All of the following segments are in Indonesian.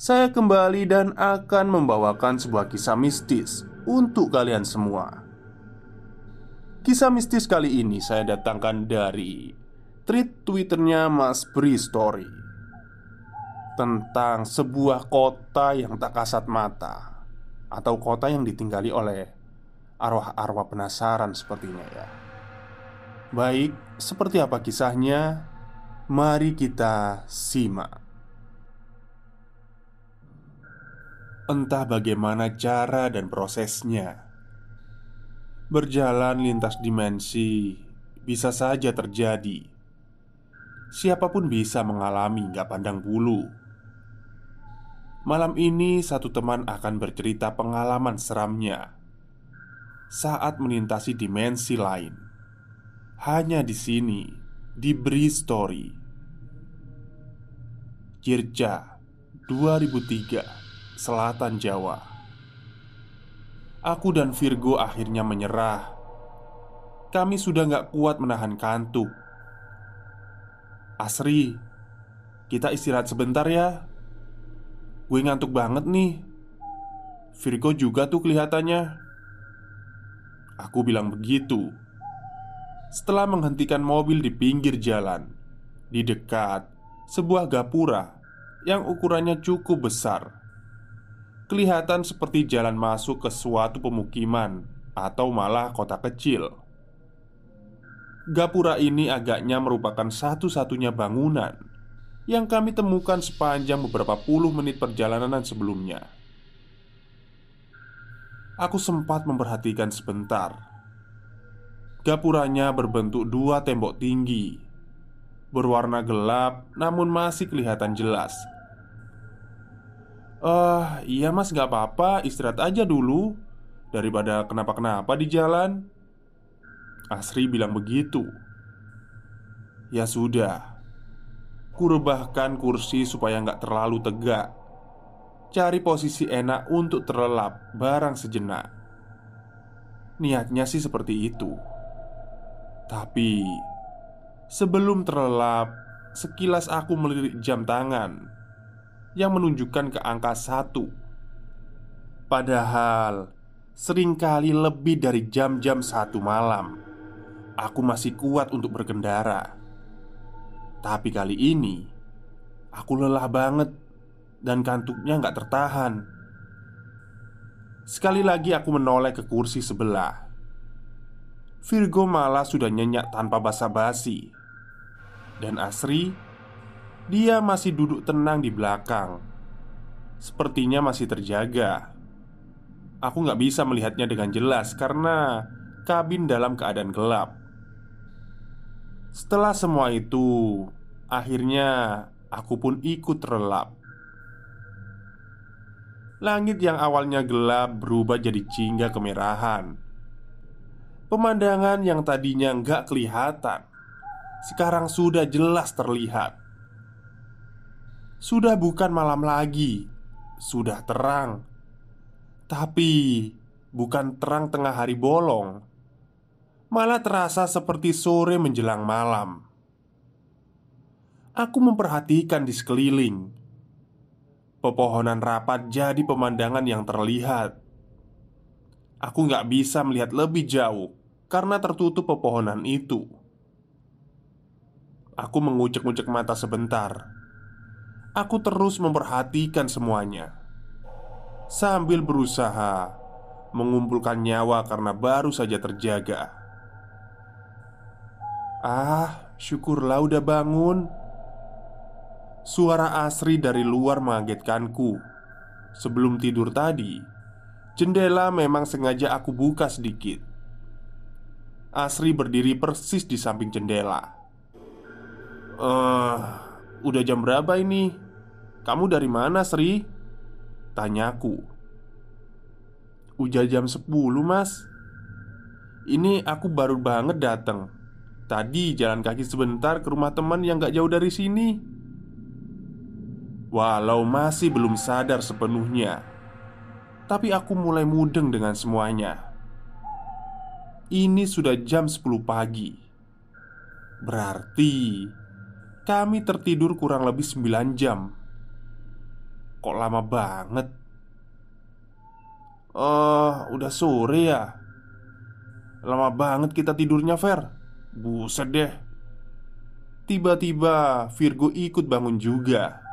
Saya kembali dan akan membawakan sebuah kisah mistis untuk kalian semua. Kisah mistis kali ini saya datangkan dari tweet twitternya Mas Bri Story Tentang sebuah kota yang tak kasat mata Atau kota yang ditinggali oleh arwah-arwah penasaran sepertinya ya Baik, seperti apa kisahnya? Mari kita simak Entah bagaimana cara dan prosesnya. Berjalan lintas dimensi Bisa saja terjadi. Siapa pun bisa mengalami gak pandang bulu. Malam ini satu teman akan bercerita pengalaman seramnya. Saat melintasi dimensi lain. Hanya di sini Di Bri Story. Jirja 2003 selatan Jawa. Aku dan Virgo akhirnya menyerah. Kami sudah gak kuat menahan kantuk. Asri, kita istirahat sebentar ya. Gue ngantuk banget nih. Virgo juga tuh kelihatannya. Aku bilang begitu. Setelah menghentikan mobil di pinggir jalan, di dekat sebuah gapura yang ukurannya cukup besar kelihatan seperti jalan masuk ke suatu pemukiman atau malah kota kecil. Gapura ini agaknya merupakan satu-satunya bangunan yang kami temukan sepanjang beberapa puluh menit perjalanan sebelumnya. Aku sempat memperhatikan sebentar. Gapuranya berbentuk dua tembok tinggi, berwarna gelap namun masih kelihatan jelas Eh, iya mas gak apa-apa. Istirahat aja dulu Daripada kenapa-kenapa di jalan. Asri bilang begitu. Ya sudah. Kurebahkan kursi supaya nggak terlalu tegak. Cari posisi enak untuk terlelap barang sejenak. Niatnya sih seperti itu. Tapi Sebelum terlelap Sekilas aku melirik jam tangan yang menunjukkan ke angka satu. Padahal Seringkali lebih dari jam-jam satu malam Aku masih kuat untuk berkendara. Tapi kali ini Aku lelah banget Dan kantuknya nggak tertahan. Sekali lagi aku menoleh ke kursi sebelah. Virgo malah sudah nyenyak tanpa basa-basi. Dan Asri dia masih duduk tenang di belakang. Sepertinya masih terjaga. Aku nggak bisa melihatnya dengan jelas karena kabin dalam keadaan gelap. Setelah semua itu Akhirnya aku pun ikut terlelap Langit yang awalnya gelap berubah jadi jingga kemerahan. Pemandangan yang tadinya nggak kelihatan Sekarang sudah jelas terlihat Sudah bukan malam lagi, sudah terang, tapi bukan terang tengah hari bolong, malah terasa seperti sore menjelang malam. Aku memperhatikan di sekeliling. Pepohonan rapat jadi pemandangan yang terlihat. Aku nggak bisa melihat lebih jauh karena tertutup pepohonan itu. Aku mengucek-ucek mata sebentar. Aku terus memperhatikan semuanya sambil berusaha mengumpulkan nyawa karena baru saja terjaga. Ah, syukurlah udah bangun. Suara Asri dari luar mengagetkanku. Sebelum tidur tadi, jendela memang sengaja aku buka sedikit. Asri berdiri persis di samping jendela. Eh, uh, udah jam berapa ini? Kamu dari mana, Sri? Tanyaku. Udah jam 10, Mas. Ini aku baru banget datang. Tadi jalan kaki sebentar ke rumah teman yang gak jauh dari sini. Walau masih belum sadar sepenuhnya Tapi aku mulai mudeng dengan semuanya Ini sudah jam 10 pagi Berarti Kami tertidur kurang lebih 9 jam. Kok lama banget? Eh, uh, udah sore ya? Lama banget kita tidurnya, Fer. Buset deh. Tiba-tiba Virgo ikut bangun juga.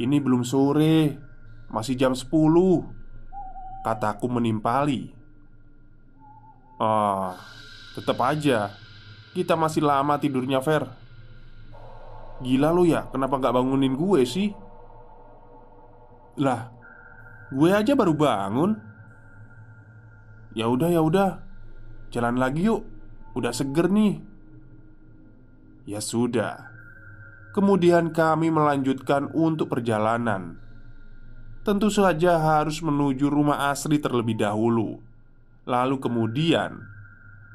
Ini belum sore. Masih jam 10 Kataku menimpali. Ah, tetap aja Kita masih lama tidurnya, Fer Gila lo ya, kenapa gak bangunin gue sih? Lah, gue aja baru bangun. Ya udah, ya udah. Jalan lagi yuk. Udah seger nih. Ya sudah. Kemudian kami melanjutkan untuk perjalanan Tentu saja harus menuju rumah Asri terlebih dahulu Lalu kemudian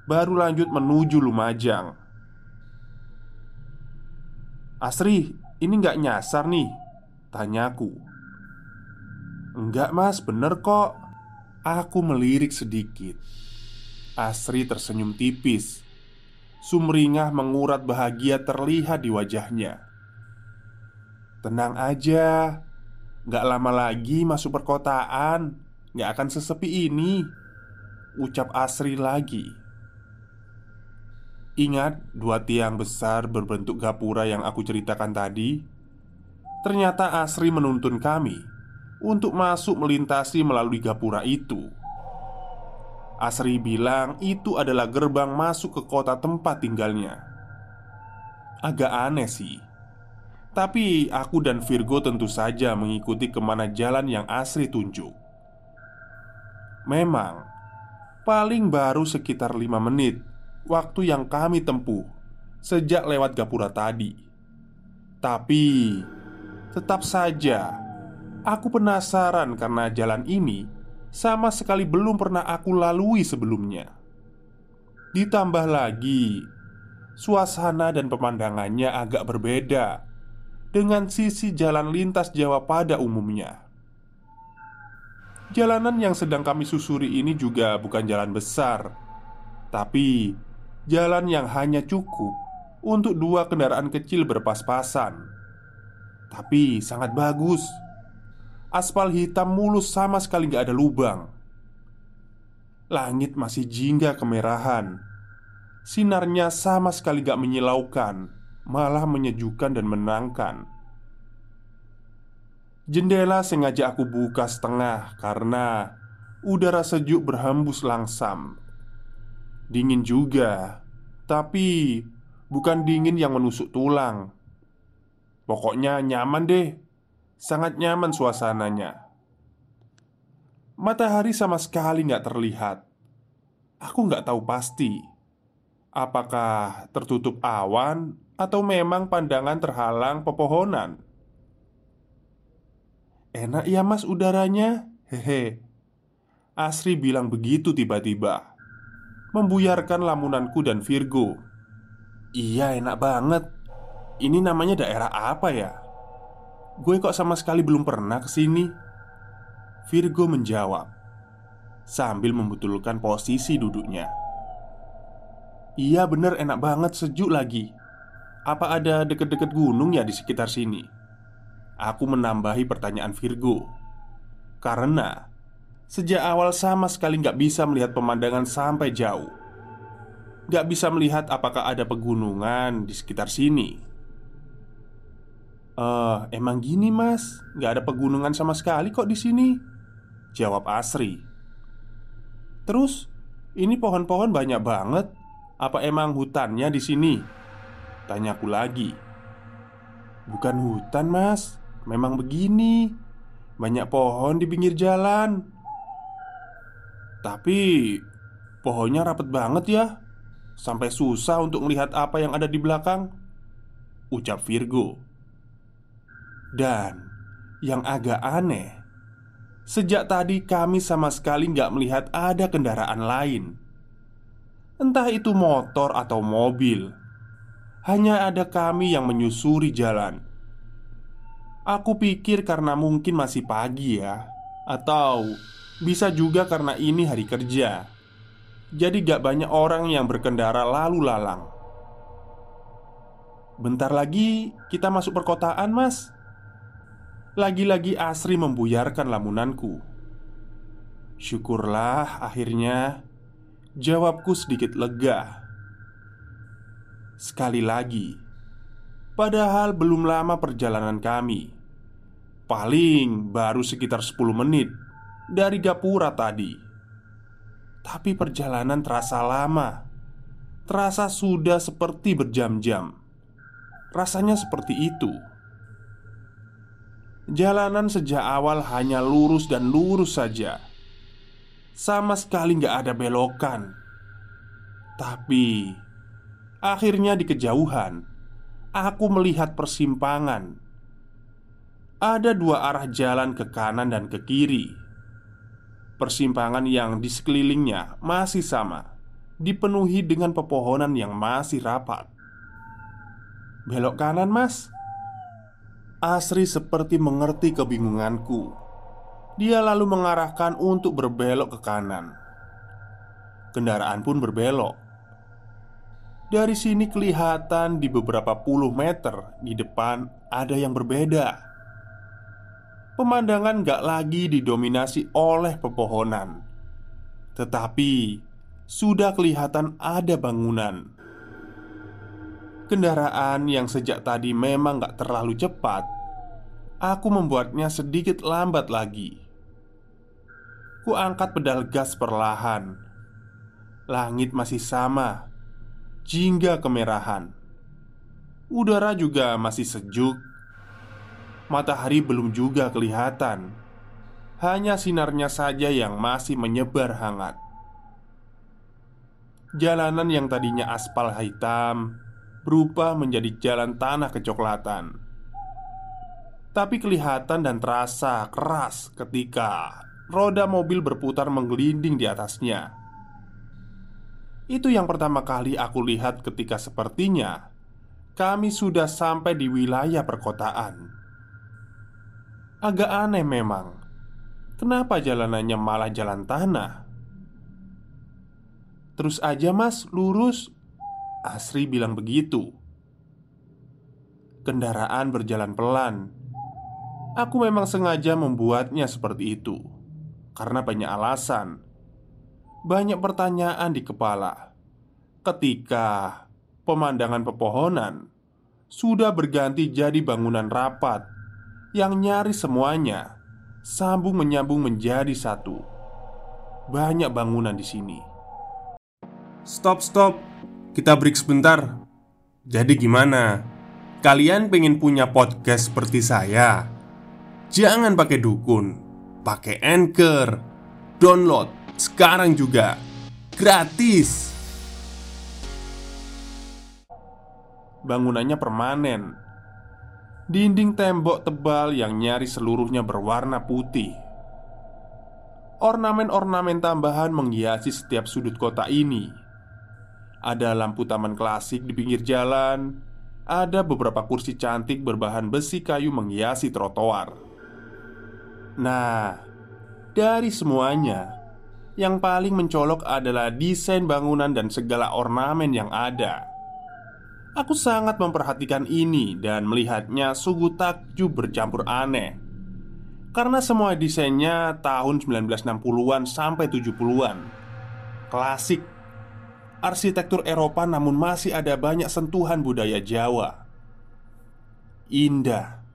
Baru lanjut menuju Lumajang. Asri, ini nggak nyasar nih? Tanyaku Enggak mas, bener kok. Aku melirik sedikit. Asri tersenyum tipis. Sumringah mengurat bahagia terlihat di wajahnya. Tenang aja Gak lama lagi masuk perkotaan Gak akan sesepi ini Ucap Asri lagi Ingat dua tiang besar berbentuk gapura yang aku ceritakan tadi? Ternyata Asri menuntun kami Untuk masuk melintasi melalui gapura itu Asri bilang itu adalah gerbang masuk ke kota tempat tinggalnya. Agak aneh sih, tapi aku dan Virgo tentu saja mengikuti ke mana jalan yang Asri tunjuk. Memang, paling baru sekitar lima menit waktu yang kami tempuh sejak lewat gapura tadi. Tapi, tetap saja aku penasaran karena jalan ini sama sekali belum pernah aku lalui sebelumnya. Ditambah lagi, suasana dan pemandangannya agak berbeda dengan sisi jalan lintas Jawa pada umumnya. Jalanan yang sedang kami susuri ini juga bukan jalan besar, tapi jalan yang hanya cukup untuk dua kendaraan kecil berpas-pasan, tapi sangat bagus. Aspal hitam mulus sama sekali gak ada lubang. Langit masih jingga kemerahan. Sinarnya sama sekali gak menyilaukan Malah menyejukkan dan menangkan. Jendela sengaja aku buka setengah karena udara sejuk berhembus langsam. Dingin juga, tapi bukan dingin yang menusuk tulang. Pokoknya nyaman deh. Sangat nyaman suasananya. Matahari sama sekali nggak terlihat. Aku nggak tahu pasti. Apakah tertutup awan Atau memang pandangan terhalang pepohonan? Enak ya mas udaranya. Hehe. Asri bilang begitu tiba-tiba Membuyarkan lamunanku dan Virgo Iya enak banget Ini namanya daerah apa ya? Gue kok sama sekali belum pernah ke sini. Virgo menjawab sambil membetulkan posisi duduknya. Iya bener enak banget sejuk lagi Apa ada deket-deket gunung ya di sekitar sini? Aku menambahi pertanyaan Virgo Karena Sejak awal sama sekali nggak bisa melihat pemandangan sampai jauh Nggak bisa melihat apakah ada pegunungan di sekitar sini Eh, emang gini mas, nggak ada pegunungan sama sekali kok di sini. Jawab Asri. Terus, ini pohon-pohon banyak banget. Apa emang hutannya di sini? Tanyaku lagi. Bukan hutan, Mas. Memang begini. Banyak pohon di pinggir jalan. Tapi pohonnya rapet banget ya. Sampai susah untuk melihat apa yang ada di belakang. Ucap Virgo. Dan yang agak aneh, sejak tadi kami sama sekali nggak melihat ada kendaraan lain. Entah itu motor atau mobil, hanya ada kami yang menyusuri jalan. Aku pikir karena mungkin masih pagi ya, atau bisa juga karena ini hari kerja. Jadi gak banyak orang yang berkendara lalu lalang. Bentar lagi kita masuk perkotaan, Mas. Lagi-lagi Asri membuyarkan lamunanku Syukurlah akhirnya Jawabku sedikit lega Sekali lagi Padahal belum lama perjalanan kami Paling baru sekitar 10 menit Dari Gapura tadi. Tapi perjalanan terasa lama. Terasa sudah seperti berjam-jam. Rasanya seperti itu. Jalanan sejak awal hanya lurus dan lurus saja. Sama sekali nggak ada belokan. Tapi Akhirnya di kejauhan Aku melihat persimpangan. Ada dua arah jalan ke kanan dan ke kiri Persimpangan yang di sekelilingnya masih sama Dipenuhi dengan pepohonan yang masih rapat Belok kanan mas Asri seperti mengerti kebingunganku. Dia lalu mengarahkan untuk berbelok ke kanan. Kendaraan pun berbelok. Dari sini kelihatan di beberapa puluh meter di depan ada yang berbeda. Pemandangan gak lagi didominasi oleh pepohonan, tetapi sudah kelihatan ada bangunan. Kendaraan yang sejak tadi memang gak terlalu cepat Aku membuatnya sedikit lambat lagi. Ku angkat pedal gas perlahan. Langit masih sama Jingga kemerahan. Udara juga masih sejuk Matahari belum juga kelihatan Hanya sinarnya saja yang masih menyebar hangat Jalanan yang tadinya aspal hitam berubah menjadi jalan tanah kecoklatan. Tapi kelihatan dan terasa keras ketika roda mobil berputar menggelinding di atasnya. Itu yang pertama kali aku lihat ketika sepertinya kami sudah sampai di wilayah perkotaan. Agak aneh memang, kenapa jalanannya malah jalan tanah? Terus aja, Mas, lurus Asri bilang begitu. Kendaraan berjalan pelan. Aku memang sengaja membuatnya seperti itu karena banyak alasan. Banyak pertanyaan di kepala ketika pemandangan pepohonan sudah berganti jadi bangunan rapat yang nyaris semuanya sambung menyambung menjadi satu. Banyak bangunan di sini. Stop, stop. Kita break sebentar Jadi gimana? Kalian pengen punya podcast seperti saya? Jangan pakai dukun Pakai Anchor Download sekarang juga Gratis Bangunannya permanen Dinding tembok tebal yang nyaris seluruhnya berwarna putih Ornamen-ornamen tambahan menghiasi setiap sudut kota ini ada lampu taman klasik di pinggir jalan ada beberapa kursi cantik berbahan besi kayu menghiasi trotoar. Nah, dari semuanya, yang paling mencolok adalah desain bangunan dan segala ornamen yang ada. Aku sangat memperhatikan ini dan melihatnya sungguh takjub bercampur aneh. Karena semua desainnya tahun 1960-an sampai 70-an Klasik. Arsitektur Eropa namun masih ada banyak sentuhan budaya Jawa. Indah.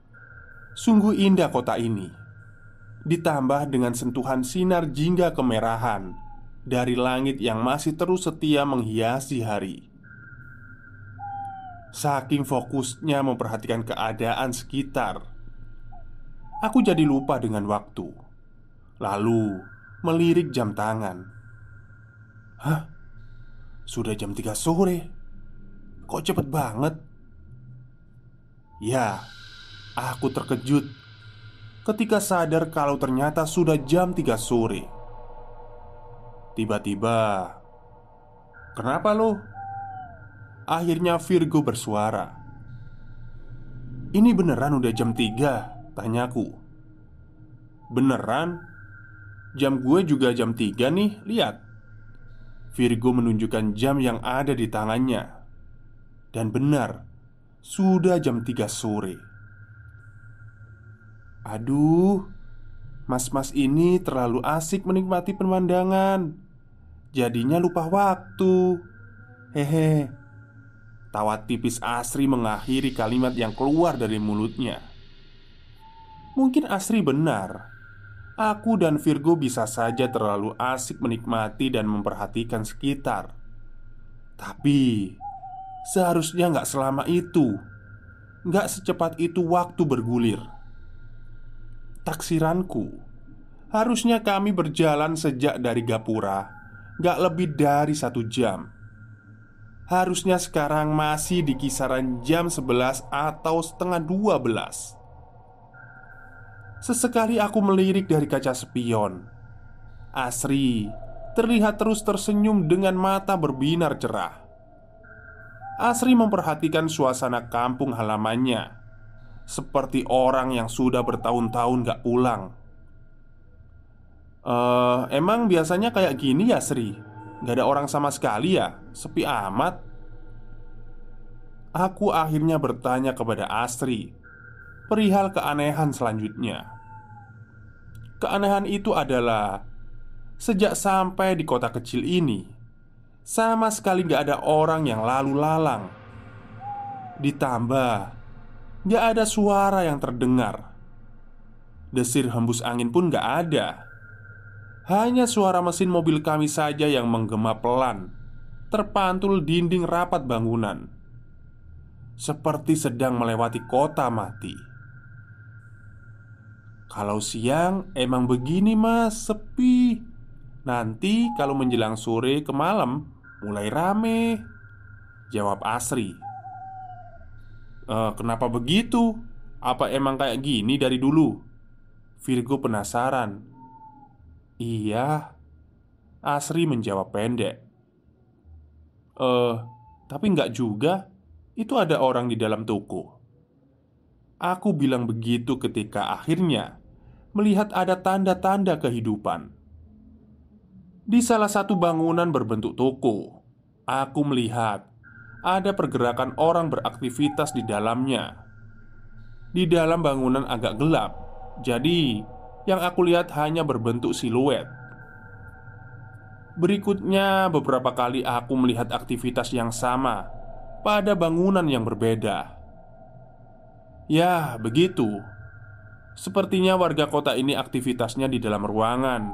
Sungguh indah kota ini. Ditambah dengan sentuhan sinar jingga kemerahan Dari langit yang masih terus setia menghiasi hari Saking fokusnya memperhatikan keadaan sekitar Aku jadi lupa dengan waktu Lalu melirik jam tangan Hah? Sudah jam 3 sore Kok cepet banget? Ya, aku terkejut Ketika sadar kalau ternyata sudah jam 3 sore Tiba-tiba Kenapa lo? Akhirnya Virgo bersuara. Ini beneran udah jam 3? Tanyaku Beneran? Jam gue juga jam 3 nih, lihat. Virgo menunjukkan jam yang ada di tangannya. Dan benar Sudah jam 3 sore. Aduh Mas-mas ini terlalu asik menikmati pemandangan. Jadinya lupa waktu. Hehe Tawa tipis Asri mengakhiri kalimat yang keluar dari mulutnya. Mungkin Asri benar. Aku dan Virgo bisa saja terlalu asik menikmati dan memperhatikan sekitar. Tapi seharusnya nggak selama itu, nggak secepat itu waktu bergulir. Taksiranku, harusnya kami berjalan sejak dari Gapura, nggak lebih dari satu jam. Harusnya sekarang masih di kisaran jam 11 atau setengah 12 Sesekali aku melirik dari kaca spion. Asri terlihat terus tersenyum dengan mata berbinar cerah. Asri memperhatikan suasana kampung halamannya Seperti orang yang sudah bertahun-tahun gak pulang. Uh, Emang biasanya kayak gini ya Sri? Gak ada orang sama sekali ya? Sepi amat. Aku akhirnya bertanya kepada Astri Perihal keanehan selanjutnya. Keanehan itu adalah Sejak sampai di kota kecil ini Sama sekali gak ada orang yang lalu lalang. Ditambah Gak ada suara yang terdengar. Desir hembus angin pun gak ada hanya suara mesin mobil kami saja yang menggema pelan. Terpantul dinding rapat bangunan. Seperti sedang melewati kota mati. Kalau siang emang begini mas, sepi. Nanti kalau menjelang sore ke malam Mulai rame Jawab Asri. E, Kenapa begitu? Apa emang kayak gini dari dulu? Virgo penasaran Iya. Asri menjawab pendek. Eh, tapi nggak juga. Itu ada orang di dalam toko Aku bilang begitu ketika akhirnya Melihat ada tanda-tanda kehidupan. Di salah satu bangunan berbentuk toko Aku melihat Ada pergerakan orang beraktivitas di dalamnya. Di dalam bangunan agak gelap Jadi yang aku lihat hanya berbentuk siluet. Berikutnya, beberapa kali aku melihat aktivitas yang sama pada bangunan yang berbeda. Ya, begitu. Sepertinya warga kota ini aktivitasnya di dalam ruangan.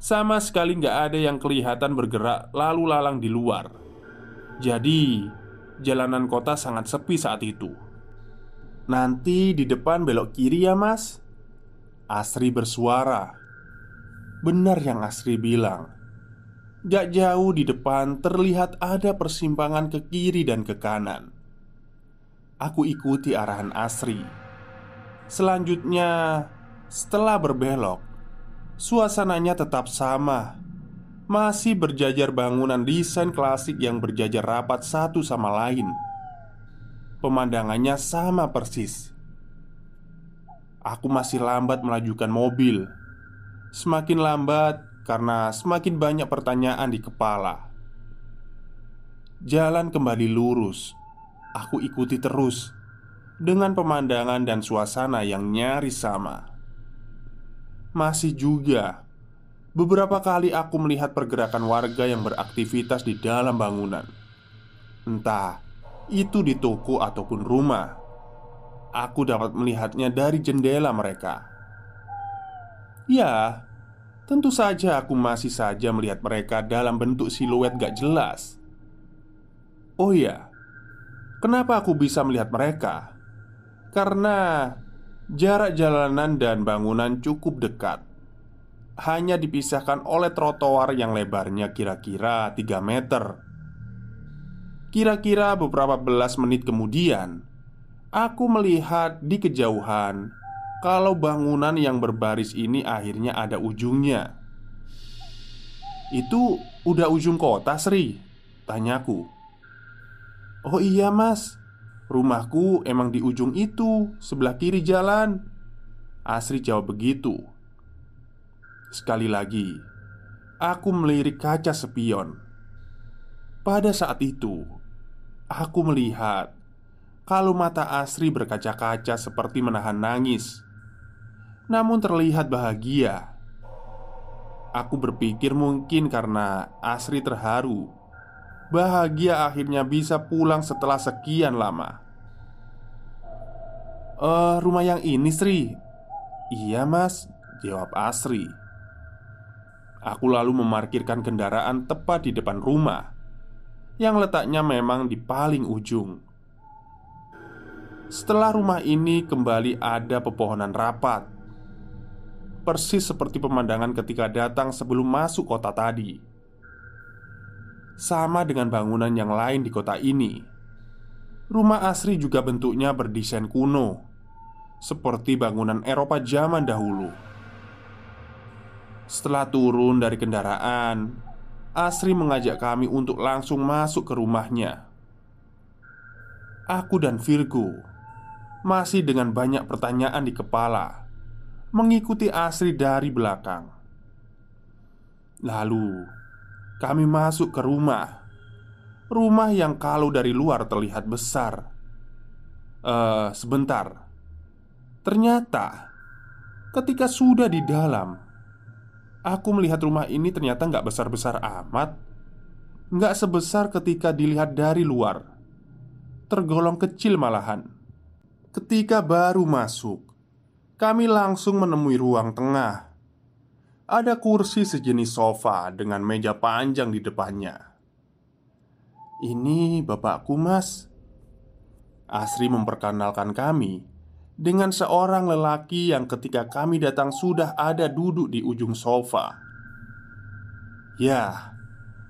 Sama sekali nggak ada yang kelihatan bergerak lalu lalang di luar. Jadi, jalanan kota sangat sepi saat itu. Nanti di depan belok kiri ya, Mas. Asri bersuara. Benar yang Asri bilang. Gak jauh di depan terlihat ada persimpangan ke kiri dan ke kanan. Aku ikuti arahan Asri. Selanjutnya Setelah berbelok Suasananya tetap sama. Masih berjajar bangunan desain klasik yang berjajar rapat satu sama lain. Pemandangannya sama persis. Aku masih lambat melajukan mobil. Semakin lambat karena semakin banyak pertanyaan di kepala. Jalan kembali lurus. Aku ikuti terus dengan pemandangan dan suasana yang nyaris sama. Masih juga beberapa kali aku melihat pergerakan warga yang beraktivitas di dalam bangunan. Entah itu di toko ataupun rumah. Aku dapat melihatnya dari jendela mereka. Ya, tentu saja aku masih saja melihat mereka dalam bentuk siluet gak jelas. Oh ya, kenapa aku bisa melihat mereka? Karena jarak jalanan dan bangunan cukup dekat Hanya dipisahkan oleh trotoar yang lebarnya kira-kira 3 meter Kira-kira beberapa belas menit kemudian Aku melihat di kejauhan Kalau bangunan yang berbaris ini akhirnya ada ujungnya Itu udah ujung kota Sri? Tanyaku Oh iya mas Rumahku emang di ujung itu, sebelah kiri jalan. Asri jawab begitu. Sekali lagi, aku melirik kaca spion. Pada saat itu, aku melihat kalau mata Asri berkaca-kaca seperti menahan nangis, namun terlihat bahagia. Aku berpikir mungkin karena Asri terharu bahagia akhirnya bisa pulang setelah sekian lama. Eh, rumah yang ini, Sri. Iya, Mas, jawab Asri. Aku lalu memarkirkan kendaraan tepat di depan rumah yang letaknya memang di paling ujung. Setelah rumah ini kembali ada pepohonan rapat, persis seperti pemandangan ketika datang sebelum masuk kota tadi sama dengan bangunan yang lain di kota ini. Rumah Asri juga bentuknya berdesain kuno, seperti bangunan Eropa zaman dahulu. Setelah turun dari kendaraan, Asri mengajak kami untuk langsung masuk ke rumahnya. Aku dan Virgo masih dengan banyak pertanyaan di kepala, mengikuti Asri dari belakang. Lalu, kami masuk ke rumah. Rumah yang kalau dari luar terlihat besar. Eh, uh, sebentar. Ternyata ketika sudah di dalam, aku melihat rumah ini ternyata nggak besar-besar amat. Nggak sebesar ketika dilihat dari luar. Tergolong kecil malahan. Ketika baru masuk, kami langsung menemui ruang tengah ada kursi sejenis sofa dengan meja panjang di depannya. "Ini bapakku, Mas." Asri memperkenalkan kami dengan seorang lelaki yang ketika kami datang sudah ada duduk di ujung sofa. Ya,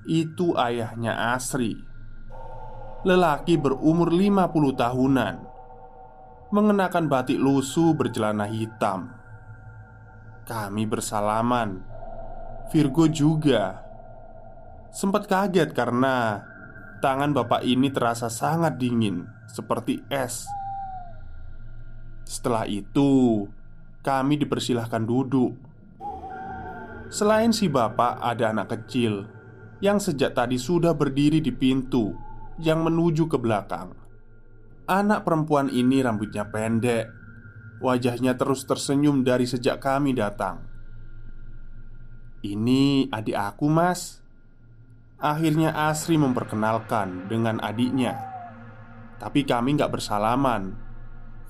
itu ayahnya Asri. Lelaki berumur 50 tahunan Mengenakan batik lusuh bercelana hitam kami bersalaman. Virgo juga sempat kaget karena tangan bapak ini terasa sangat dingin, seperti es. Setelah itu, kami dipersilahkan duduk. Selain si bapak, ada anak kecil yang sejak tadi sudah berdiri di pintu yang menuju ke belakang. Anak perempuan ini rambutnya pendek, Wajahnya terus tersenyum dari sejak kami datang. "Ini adik aku, Mas." Akhirnya Asri memperkenalkan dengan adiknya. Tapi kami nggak bersalaman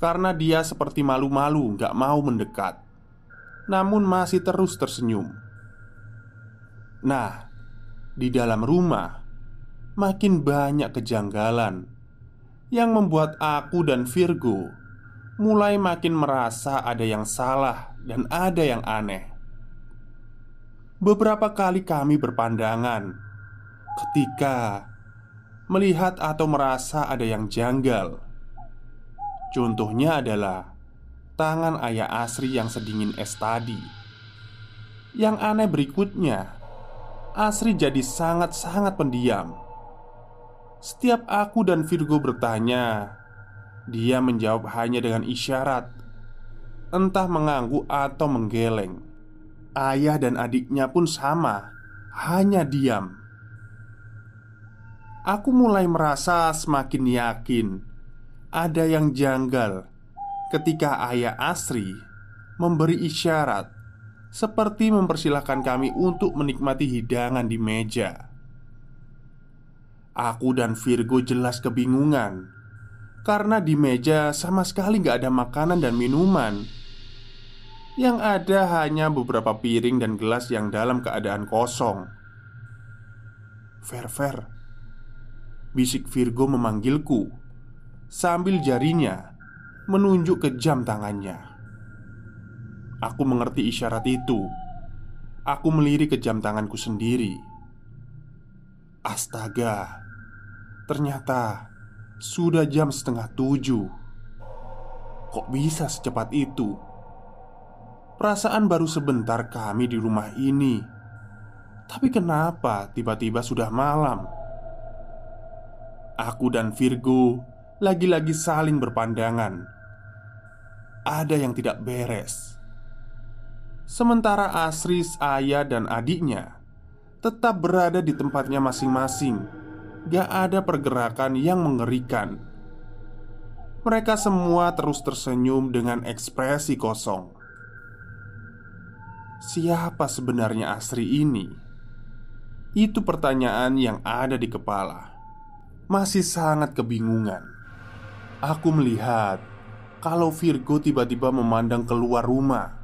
karena dia seperti malu-malu nggak mau mendekat. Namun masih terus tersenyum. Nah, di dalam rumah makin banyak kejanggalan yang membuat aku dan Virgo mulai makin merasa ada yang salah dan ada yang aneh. Beberapa kali kami berpandangan ketika melihat atau merasa ada yang janggal. Contohnya adalah tangan ayah Asri yang sedingin es tadi. Yang aneh berikutnya, Asri jadi sangat-sangat pendiam. Setiap aku dan Virgo bertanya, Dia menjawab hanya dengan isyarat, entah mengangguk atau menggeleng. Ayah dan adiknya pun sama, hanya diam. Aku mulai merasa semakin yakin ada yang janggal ketika ayah Asri memberi isyarat seperti mempersilahkan kami untuk menikmati hidangan di meja. Aku dan Virgo jelas kebingungan karena di meja sama sekali nggak ada makanan dan minuman. Yang ada hanya beberapa piring dan gelas yang dalam keadaan kosong. Ver, Ver, bisik Virgo memanggilku sambil jarinya menunjuk ke jam tangannya. Aku mengerti isyarat itu. Aku melirik ke jam tanganku sendiri. Astaga, ternyata sudah jam setengah tujuh. Kok bisa secepat itu? Perasaan baru sebentar kami di rumah ini. Tapi kenapa tiba-tiba sudah malam? Aku dan Virgo lagi-lagi saling berpandangan. Ada yang tidak beres. Sementara Asris, ayah, dan adiknya Tetap berada di tempatnya masing-masing gak ada pergerakan yang mengerikan. Mereka semua terus tersenyum dengan ekspresi kosong. Siapa sebenarnya Asri ini? Itu pertanyaan yang ada di kepala. Masih sangat kebingungan. Aku melihat kalau Virgo tiba-tiba memandang keluar rumah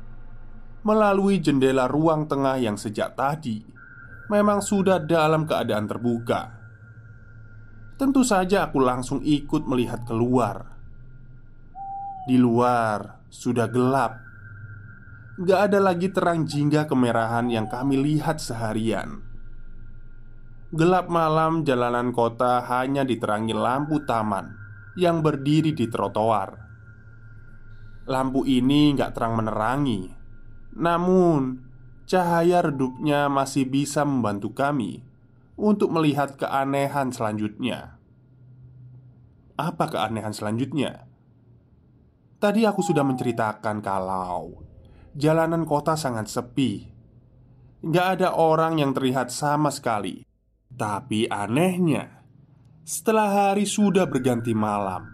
melalui jendela ruang tengah yang sejak tadi memang sudah dalam keadaan terbuka. Tentu saja aku langsung ikut melihat keluar. Di luar sudah gelap. Gak ada lagi terang jingga kemerahan yang kami lihat seharian. Gelap malam jalanan kota hanya diterangi lampu taman Yang berdiri di trotoar. Lampu ini gak terang menerangi. Namun Cahaya redupnya masih bisa membantu kami untuk melihat keanehan selanjutnya. Apa keanehan selanjutnya? Tadi aku sudah menceritakan kalau jalanan kota sangat sepi. Gak ada orang yang terlihat sama sekali. Tapi anehnya, setelah hari sudah berganti malam,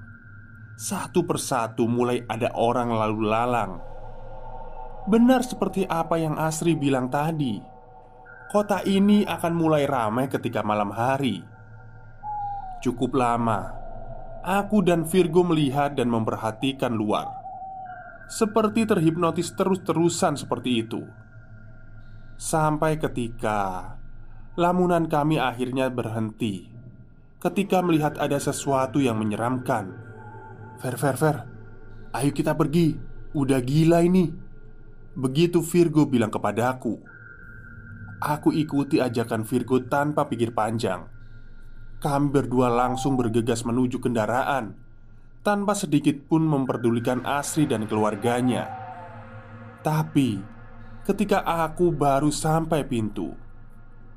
satu persatu mulai ada orang lalu lalang. Benar seperti apa yang Asri bilang tadi kota ini akan mulai ramai ketika malam hari. Cukup lama, aku dan Virgo melihat dan memperhatikan luar, seperti terhipnotis terus-terusan seperti itu. Sampai ketika lamunan kami akhirnya berhenti ketika melihat ada sesuatu yang menyeramkan. Ver, ver, ver, ayo kita pergi. Udah gila ini. Begitu Virgo bilang kepadaku. Aku ikuti ajakan Virgo tanpa pikir panjang. Kami berdua langsung bergegas menuju kendaraan tanpa sedikit pun memperdulikan Asri dan keluarganya. Tapi ketika aku baru sampai pintu,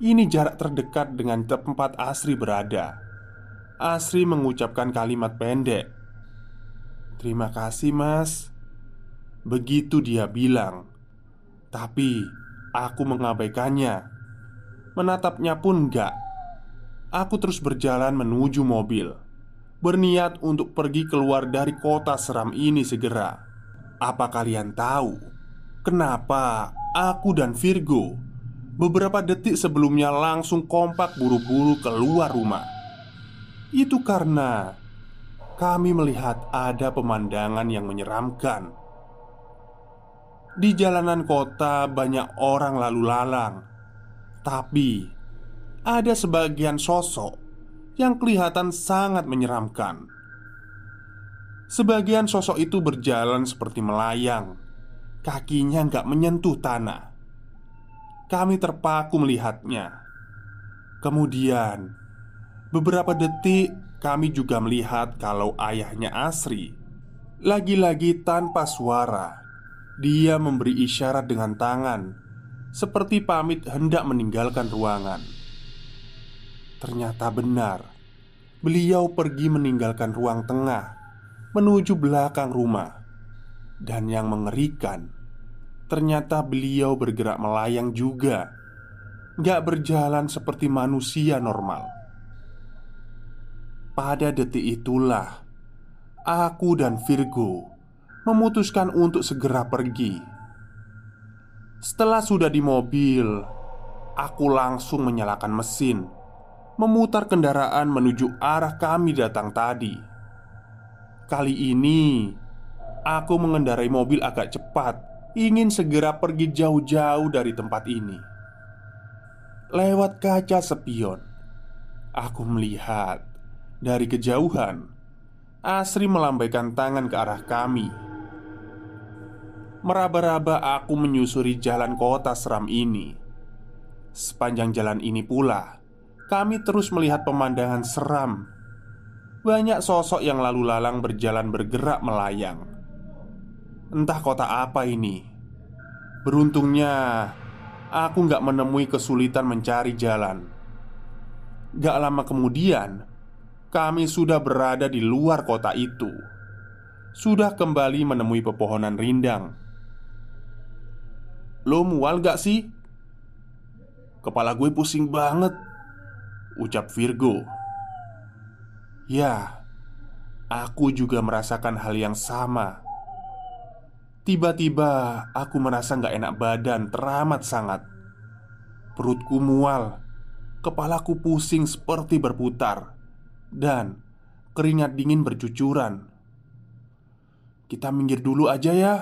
ini jarak terdekat dengan tempat Asri berada. Asri mengucapkan kalimat pendek, "Terima kasih, Mas." Begitu dia bilang, tapi Aku mengabaikannya. Menatapnya pun enggak. Aku terus berjalan menuju mobil. Berniat untuk pergi keluar dari kota seram ini segera. Apa kalian tahu? Kenapa aku dan Virgo Beberapa detik sebelumnya langsung kompak buru-buru keluar rumah? Itu karena Kami melihat ada pemandangan yang menyeramkan di jalanan kota banyak orang lalu lalang. Tapi Ada sebagian sosok Yang kelihatan sangat menyeramkan. Sebagian sosok itu berjalan seperti melayang. Kakinya nggak menyentuh tanah. Kami terpaku melihatnya. Kemudian Beberapa detik kami juga melihat kalau ayahnya Asri Lagi-lagi tanpa suara dia memberi isyarat dengan tangan, seperti pamit hendak meninggalkan ruangan. Ternyata benar, beliau pergi meninggalkan ruang tengah menuju belakang rumah, dan yang mengerikan, ternyata beliau bergerak melayang juga, gak berjalan seperti manusia normal. Pada detik itulah aku dan Virgo memutuskan untuk segera pergi. Setelah sudah di mobil, aku langsung menyalakan mesin, memutar kendaraan menuju arah kami datang tadi. Kali ini aku mengendarai mobil agak cepat, ingin segera pergi jauh-jauh dari tempat ini. Lewat kaca spion, aku melihat dari kejauhan Asri melambaikan tangan ke arah kami. Meraba-raba aku menyusuri jalan kota seram ini. Sepanjang jalan ini pula Kami terus melihat pemandangan seram. Banyak sosok yang lalu lalang berjalan bergerak melayang. Entah kota apa ini. Beruntungnya Aku nggak menemui kesulitan mencari jalan. Gak lama kemudian Kami sudah berada di luar kota itu. Sudah kembali menemui pepohonan rindang Lo mual gak sih? Kepala gue pusing banget Ucap Virgo. Ya Aku juga merasakan hal yang sama. Tiba-tiba aku merasa gak enak badan teramat sangat. Perutku mual Kepalaku pusing seperti berputar Dan keringat dingin bercucuran. Kita minggir dulu aja ya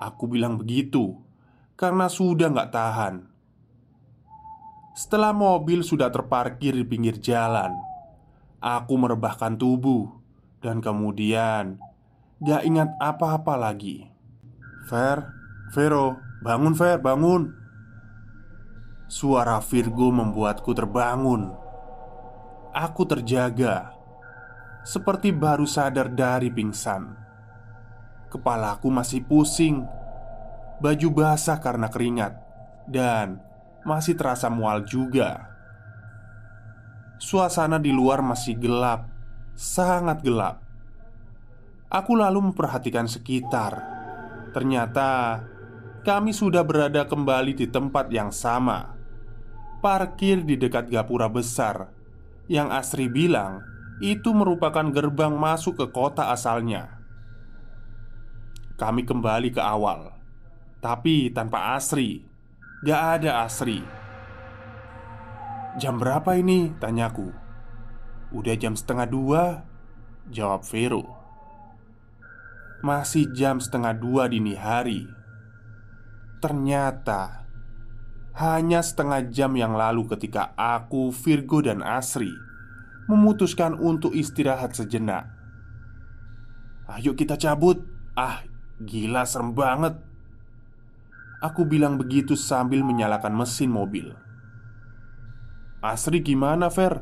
Aku bilang begitu karena sudah nggak tahan. Setelah mobil sudah terparkir di pinggir jalan, aku merebahkan tubuh dan kemudian gak ingat apa-apa lagi. Fer, Vero, bangun Fer, bangun. Suara Virgo membuatku terbangun. Aku terjaga, seperti baru sadar dari pingsan. Kepalaku masih pusing Baju basah karena keringat Dan masih terasa mual juga. Suasana di luar masih gelap Sangat gelap. Aku lalu memperhatikan sekitar. Ternyata Kami sudah berada kembali di tempat yang sama. Parkir di dekat gapura besar Yang Asri bilang Itu merupakan gerbang masuk ke kota asalnya. Kami kembali ke awal tapi tanpa Asri. Gak ada Asri. Jam berapa ini? Tanyaku Udah jam setengah dua? Jawab Vero. Masih jam setengah dua dini hari. Ternyata Hanya setengah jam yang lalu ketika aku, Virgo dan Asri Memutuskan untuk istirahat sejenak. Ayo kita cabut. Ah gila serem banget Aku bilang begitu sambil menyalakan mesin mobil. Asri gimana Fer?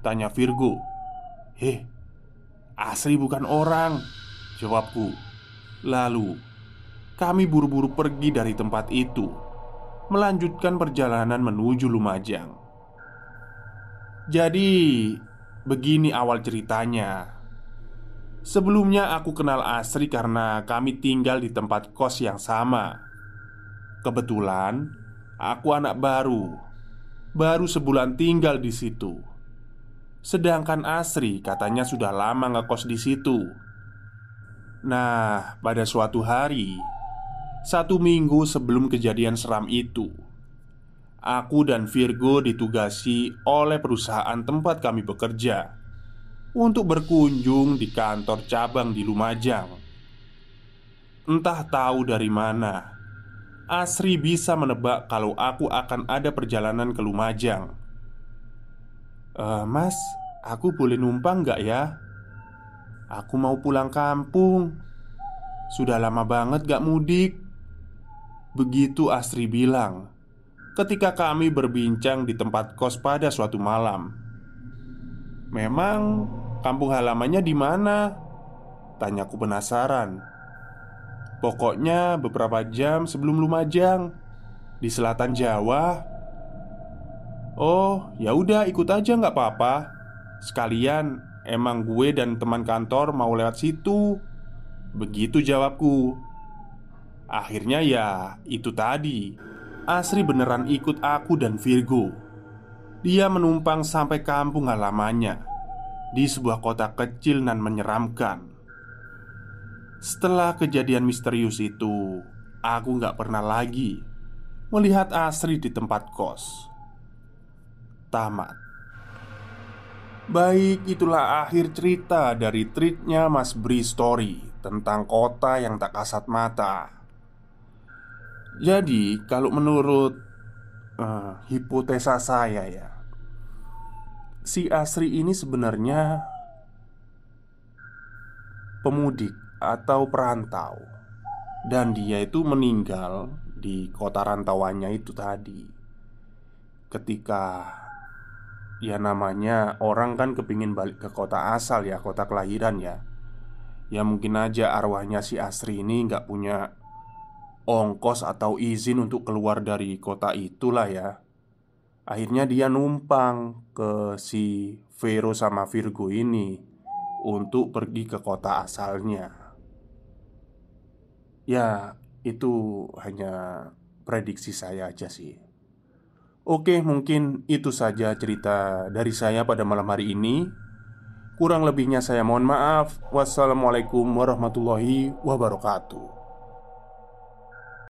Tanya Virgo. Heh Asri bukan orang Jawabku. Lalu Kami buru-buru pergi dari tempat itu Melanjutkan perjalanan menuju Lumajang. Jadi Begini awal ceritanya. Sebelumnya aku kenal Asri karena kami tinggal di tempat kos yang sama Kebetulan aku anak baru, baru sebulan tinggal di situ. Sedangkan Asri katanya sudah lama ngekos di situ. Nah, pada suatu hari, satu minggu sebelum kejadian seram itu, aku dan Virgo ditugasi oleh perusahaan tempat kami bekerja untuk berkunjung di kantor cabang di Lumajang. Entah tahu dari mana Asri bisa menebak kalau aku akan ada perjalanan ke Lumajang. Uh, mas, aku boleh numpang gak ya? Aku mau pulang kampung. Sudah lama banget gak mudik. Begitu Asri bilang ketika kami berbincang di tempat kos pada suatu malam. Memang kampung halamannya di mana? Tanyaku penasaran. Pokoknya beberapa jam sebelum Lumajang Di selatan Jawa. Oh, ya udah ikut aja nggak apa-apa. Sekalian emang gue dan teman kantor mau lewat situ. Begitu jawabku. Akhirnya ya itu tadi. Asri beneran ikut aku dan Virgo. Dia menumpang sampai kampung halamannya Di sebuah kota kecil dan menyeramkan Setelah kejadian misterius itu Aku gak pernah lagi Melihat Asri di tempat kos. Tamat. Baik, itulah akhir cerita dari treatnya Mas Bri Story Tentang kota yang tak kasat mata. Jadi, kalau menurut uh, hipotesa saya ya Si Asri ini sebenarnya Pemudik atau perantau. Dan dia itu meninggal di kota rantauannya itu tadi. Ketika Ya namanya orang kan kepingin balik ke kota asal ya Kota kelahiran ya. Ya mungkin aja arwahnya si Asri ini nggak punya Ongkos atau izin untuk keluar dari kota itulah ya. Akhirnya dia numpang ke si Vero sama Virgo ini Untuk pergi ke kota asalnya Ya itu hanya prediksi saya aja sih Oke, mungkin itu saja cerita dari saya pada malam hari ini. Kurang lebihnya saya mohon maaf. Wassalamualaikum warahmatullahi wabarakatuh.